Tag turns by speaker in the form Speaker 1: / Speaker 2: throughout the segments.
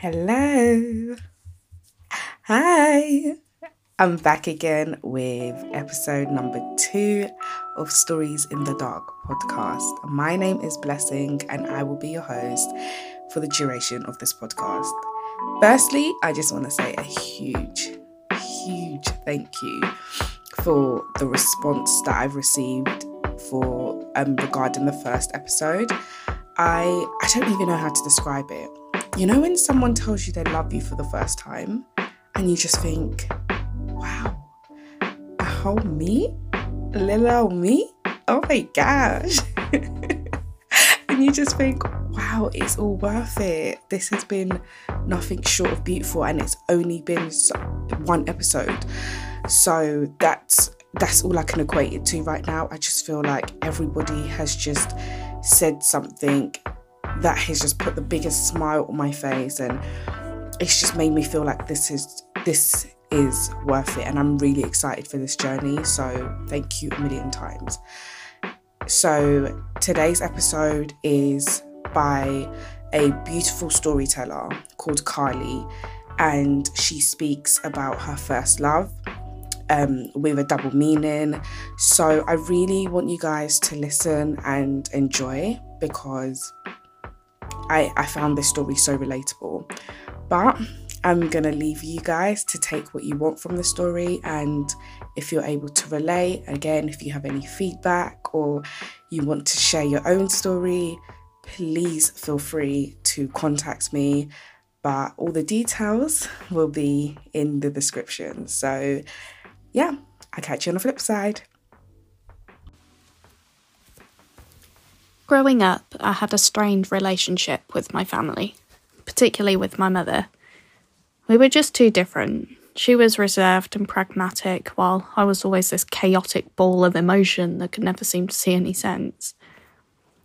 Speaker 1: Hello. Hi. I'm back again with episode number two of Stories in the Dark podcast. My name is Blessing and I will be your host for the duration of this podcast. Firstly, I just want to say a huge, huge thank you for the response that I've received for um, regarding the first episode. I I don't even know how to describe it. You know when someone tells you they love you for the first time and you just think, wow, a whole me? A Little me? Oh my gosh. and you just think, wow, it's all worth it. This has been nothing short of beautiful and it's only been one episode. So that's that's all I can equate it to right now. I just feel like everybody has just said something that has just put the biggest smile on my face and it's just made me feel like this is this is worth it and I'm really excited for this journey so thank you a million times so today's episode is by a beautiful storyteller called Carly and she speaks about her first love um, with a double meaning. So I really want you guys to listen and enjoy because I, I found this story so relatable. But I'm going to leave you guys to take what you want from the story. And if you're able to relate, again, if you have any feedback or you want to share your own story, please feel free to contact me. But all the details will be in the description. So, yeah, I'll catch you on the flip side.
Speaker 2: Growing up, I had a strained relationship with my family, particularly with my mother. We were just too different. She was reserved and pragmatic, while I was always this chaotic ball of emotion that could never seem to see any sense.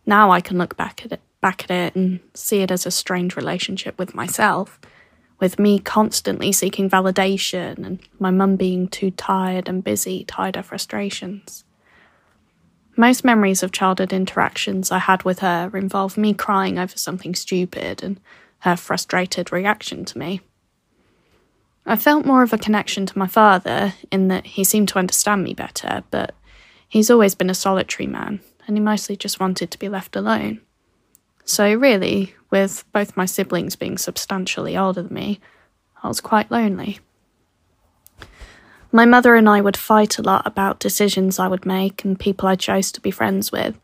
Speaker 2: Now I can look back at it, back at it and see it as a strained relationship with myself with me constantly seeking validation and my mum being too tired and busy to hide her frustrations. Most memories of childhood interactions I had with her involve me crying over something stupid and her frustrated reaction to me. I felt more of a connection to my father in that he seemed to understand me better, but he's always been a solitary man and he mostly just wanted to be left alone. So, really, with both my siblings being substantially older than me, I was quite lonely. My mother and I would fight a lot about decisions I would make and people I chose to be friends with,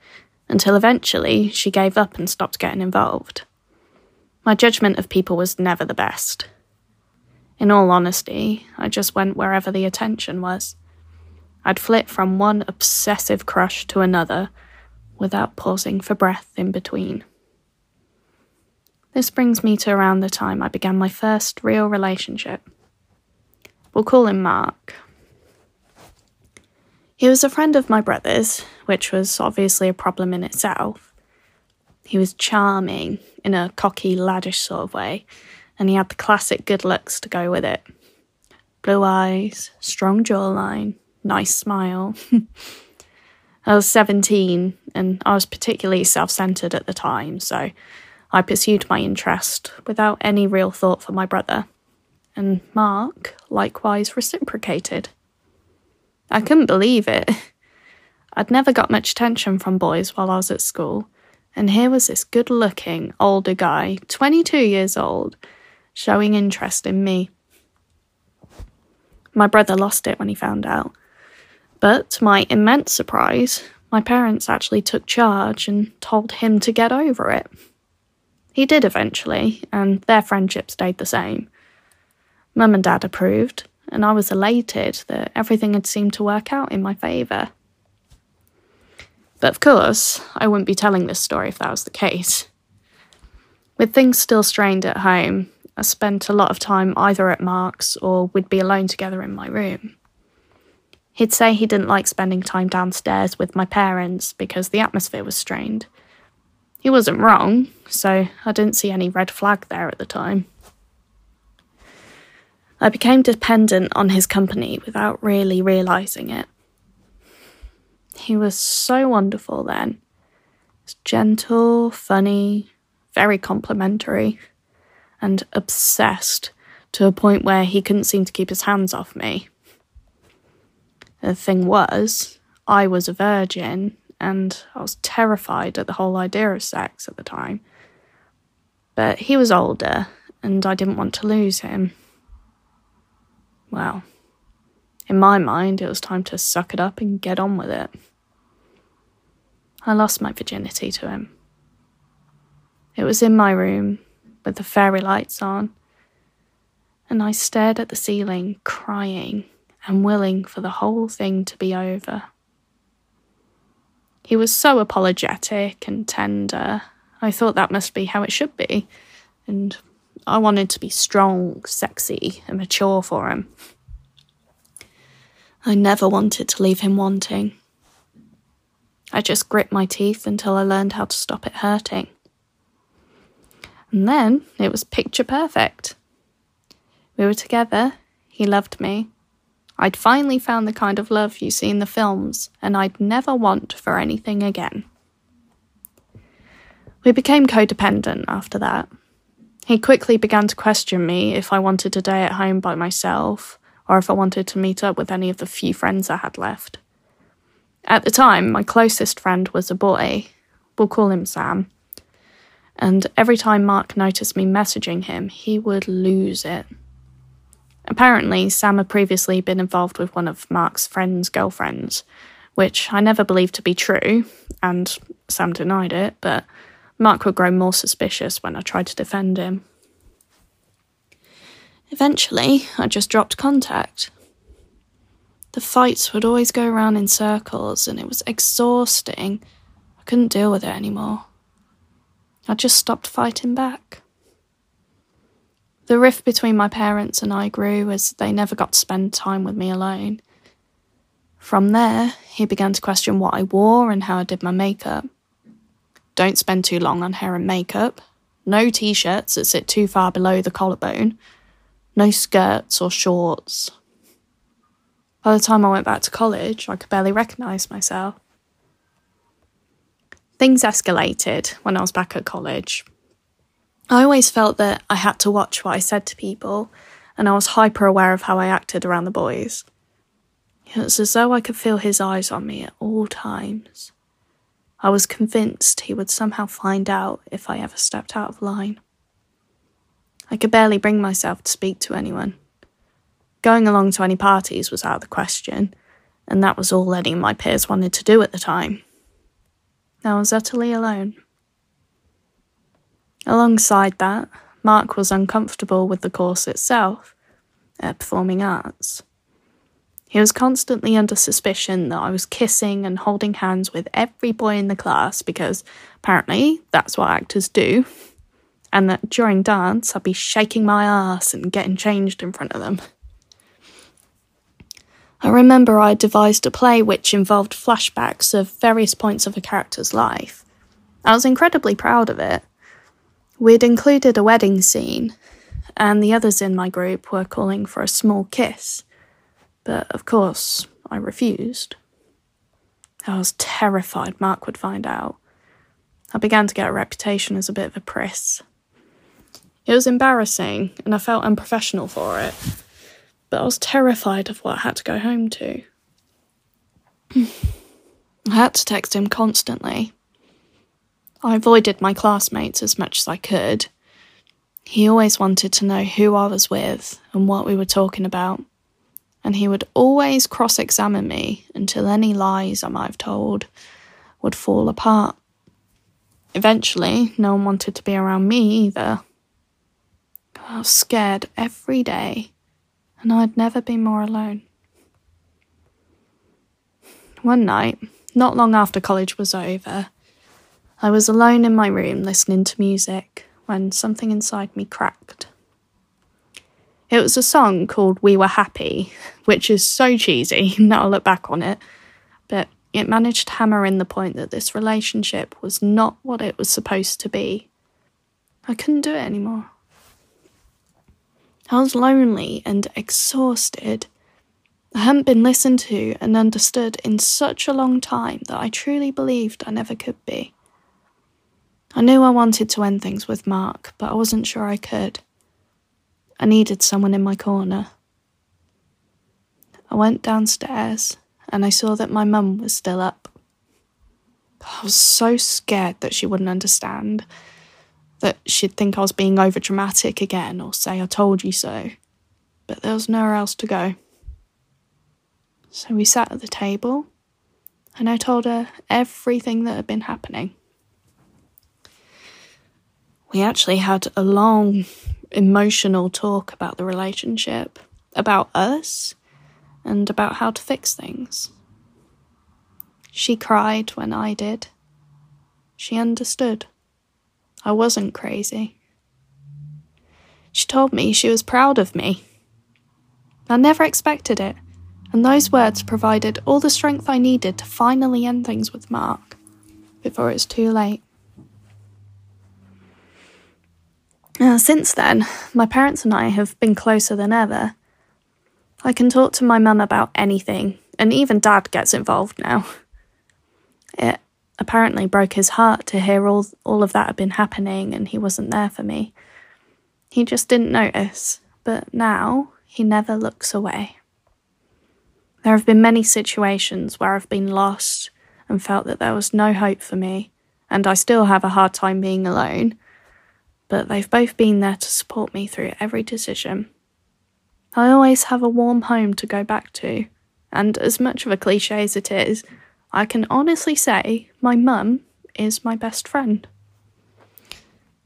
Speaker 2: until eventually she gave up and stopped getting involved. My judgment of people was never the best. In all honesty, I just went wherever the attention was. I'd flit from one obsessive crush to another without pausing for breath in between. This brings me to around the time I began my first real relationship. We'll call him Mark. He was a friend of my brother's, which was obviously a problem in itself. He was charming in a cocky, laddish sort of way, and he had the classic good looks to go with it blue eyes, strong jawline, nice smile. I was 17 and I was particularly self centered at the time, so I pursued my interest without any real thought for my brother, and Mark likewise reciprocated. I couldn't believe it. I'd never got much attention from boys while I was at school, and here was this good looking, older guy, 22 years old, showing interest in me. My brother lost it when he found out. But to my immense surprise, my parents actually took charge and told him to get over it. He did eventually, and their friendship stayed the same. Mum and Dad approved, and I was elated that everything had seemed to work out in my favour. But of course, I wouldn't be telling this story if that was the case. With things still strained at home, I spent a lot of time either at Mark's or we'd be alone together in my room. He'd say he didn't like spending time downstairs with my parents because the atmosphere was strained, he wasn't wrong, so I didn't see any red flag there at the time. I became dependent on his company without really realising it. He was so wonderful then. He was gentle, funny, very complimentary, and obsessed to a point where he couldn't seem to keep his hands off me. The thing was, I was a virgin and I was terrified at the whole idea of sex at the time. But he was older and I didn't want to lose him. Well, in my mind, it was time to suck it up and get on with it. I lost my virginity to him. It was in my room with the fairy lights on, and I stared at the ceiling, crying and willing for the whole thing to be over. He was so apologetic and tender. I thought that must be how it should be, and I wanted to be strong, sexy, and mature for him. I never wanted to leave him wanting. I just grit my teeth until I learned how to stop it hurting. And then it was picture perfect. We were together, he loved me. I'd finally found the kind of love you see in the films, and I'd never want for anything again. We became codependent after that. He quickly began to question me if I wanted to stay at home by myself or if I wanted to meet up with any of the few friends I had left. At the time, my closest friend was a boy. We'll call him Sam. And every time Mark noticed me messaging him, he would lose it. Apparently, Sam had previously been involved with one of Mark's friend's girlfriends, which I never believed to be true, and Sam denied it, but Mark would grow more suspicious when I tried to defend him. Eventually, I just dropped contact. The fights would always go around in circles, and it was exhausting. I couldn't deal with it anymore. I just stopped fighting back. The rift between my parents and I grew as they never got to spend time with me alone. From there, he began to question what I wore and how I did my makeup. Don't spend too long on hair and makeup. No t shirts that sit too far below the collarbone. No skirts or shorts. By the time I went back to college, I could barely recognise myself. Things escalated when I was back at college. I always felt that I had to watch what I said to people, and I was hyper aware of how I acted around the boys. It was as though I could feel his eyes on me at all times. I was convinced he would somehow find out if I ever stepped out of line. I could barely bring myself to speak to anyone. Going along to any parties was out of the question, and that was all any of my peers wanted to do at the time. I was utterly alone. Alongside that, Mark was uncomfortable with the course itself, at performing arts. He was constantly under suspicion that I was kissing and holding hands with every boy in the class because apparently that's what actors do, and that during dance I'd be shaking my ass and getting changed in front of them. I remember I devised a play which involved flashbacks of various points of a character's life. I was incredibly proud of it. We'd included a wedding scene, and the others in my group were calling for a small kiss but of course, I refused. I was terrified Mark would find out. I began to get a reputation as a bit of a priss. It was embarrassing, and I felt unprofessional for it, but I was terrified of what I had to go home to. I had to text him constantly. I avoided my classmates as much as I could. He always wanted to know who I was with and what we were talking about and he would always cross examine me until any lies I might have told would fall apart. Eventually, no one wanted to be around me either. I was scared every day, and I'd never been more alone. One night, not long after college was over, I was alone in my room listening to music when something inside me cracked. It was a song called We Were Happy, which is so cheesy now I look back on it, but it managed to hammer in the point that this relationship was not what it was supposed to be. I couldn't do it anymore. I was lonely and exhausted. I hadn't been listened to and understood in such a long time that I truly believed I never could be. I knew I wanted to end things with Mark, but I wasn't sure I could. I needed someone in my corner. I went downstairs and I saw that my mum was still up. I was so scared that she wouldn't understand, that she'd think I was being over dramatic again or say I told you so. But there was nowhere else to go. So we sat at the table and I told her everything that had been happening. We actually had a long emotional talk about the relationship, about us, and about how to fix things. She cried when I did. She understood. I wasn't crazy. She told me she was proud of me. I never expected it, and those words provided all the strength I needed to finally end things with Mark before it's too late. Since then, my parents and I have been closer than ever. I can talk to my mum about anything, and even dad gets involved now. It apparently broke his heart to hear all, all of that had been happening and he wasn't there for me. He just didn't notice, but now he never looks away. There have been many situations where I've been lost and felt that there was no hope for me, and I still have a hard time being alone, but they've both been there to support me through every decision. I always have a warm home to go back to, and as much of a cliche as it is, I can honestly say my mum is my best friend.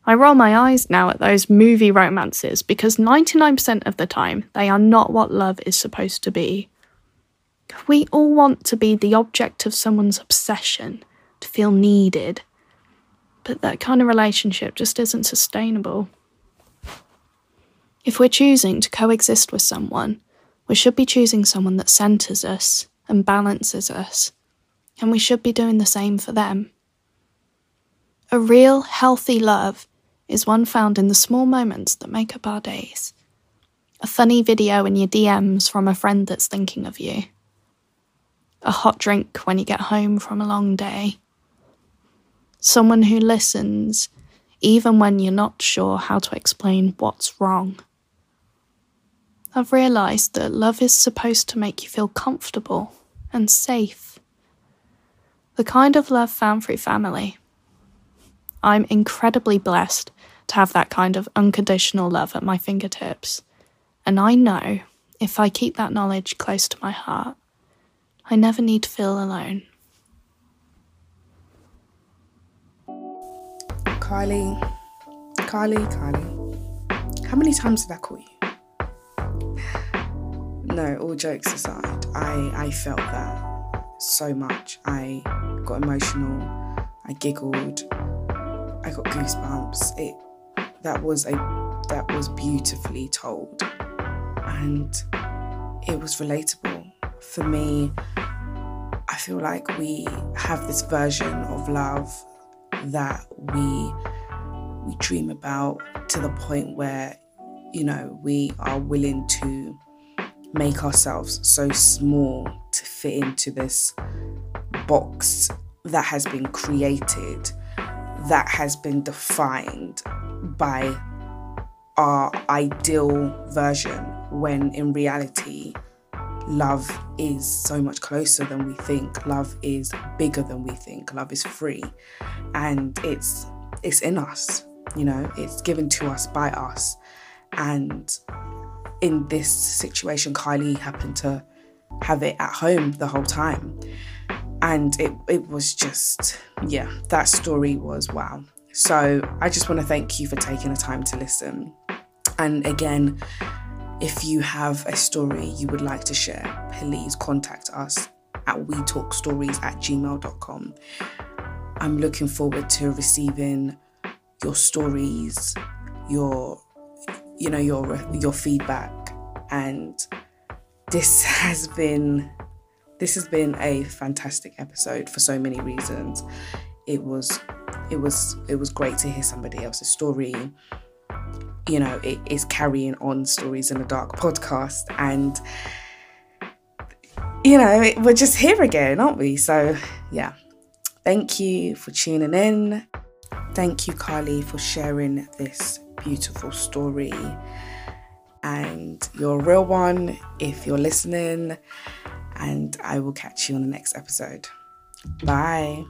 Speaker 2: I roll my eyes now at those movie romances because 99% of the time they are not what love is supposed to be. We all want to be the object of someone's obsession, to feel needed. But that kind of relationship just isn't sustainable. If we're choosing to coexist with someone, we should be choosing someone that centres us and balances us and we should be doing the same for them. A real, healthy love is one found in the small moments that make up our days. A funny video in your DMs from a friend that's thinking of you. A hot drink when you get home from a long day. Someone who listens even when you're not sure how to explain what's wrong. I've realised that love is supposed to make you feel comfortable and safe the kind of love found through family. I'm incredibly blessed to have that kind of unconditional love at my fingertips, and I know if I keep that knowledge close to my heart, I never need to feel alone.
Speaker 1: Carly, Carly, Carly, how many times did I call you? No, all jokes aside, I, I felt that so much. I got emotional, I giggled, I got goosebumps. It that was a that was beautifully told and it was relatable. For me, I feel like we have this version of love that we we dream about to the point where you know we are willing to make ourselves so small to fit into this box that has been created, that has been defined by our ideal version, when in reality, love is so much closer than we think. Love is bigger than we think. Love is free. And it's it's in us, you know, it's given to us by us. And in this situation, Kylie happened to have it at home the whole time. And it, it was just, yeah, that story was wow. So I just want to thank you for taking the time to listen. And again, if you have a story you would like to share, please contact us at wetalkstories at gmail.com. I'm looking forward to receiving your stories, your you know your your feedback. And this has been this has been a fantastic episode for so many reasons. It was it was it was great to hear somebody else's story you know it is carrying on stories in the dark podcast and you know we're just here again aren't we so yeah thank you for tuning in thank you carly for sharing this beautiful story and you're a real one if you're listening. And I will catch you on the next episode. Bye.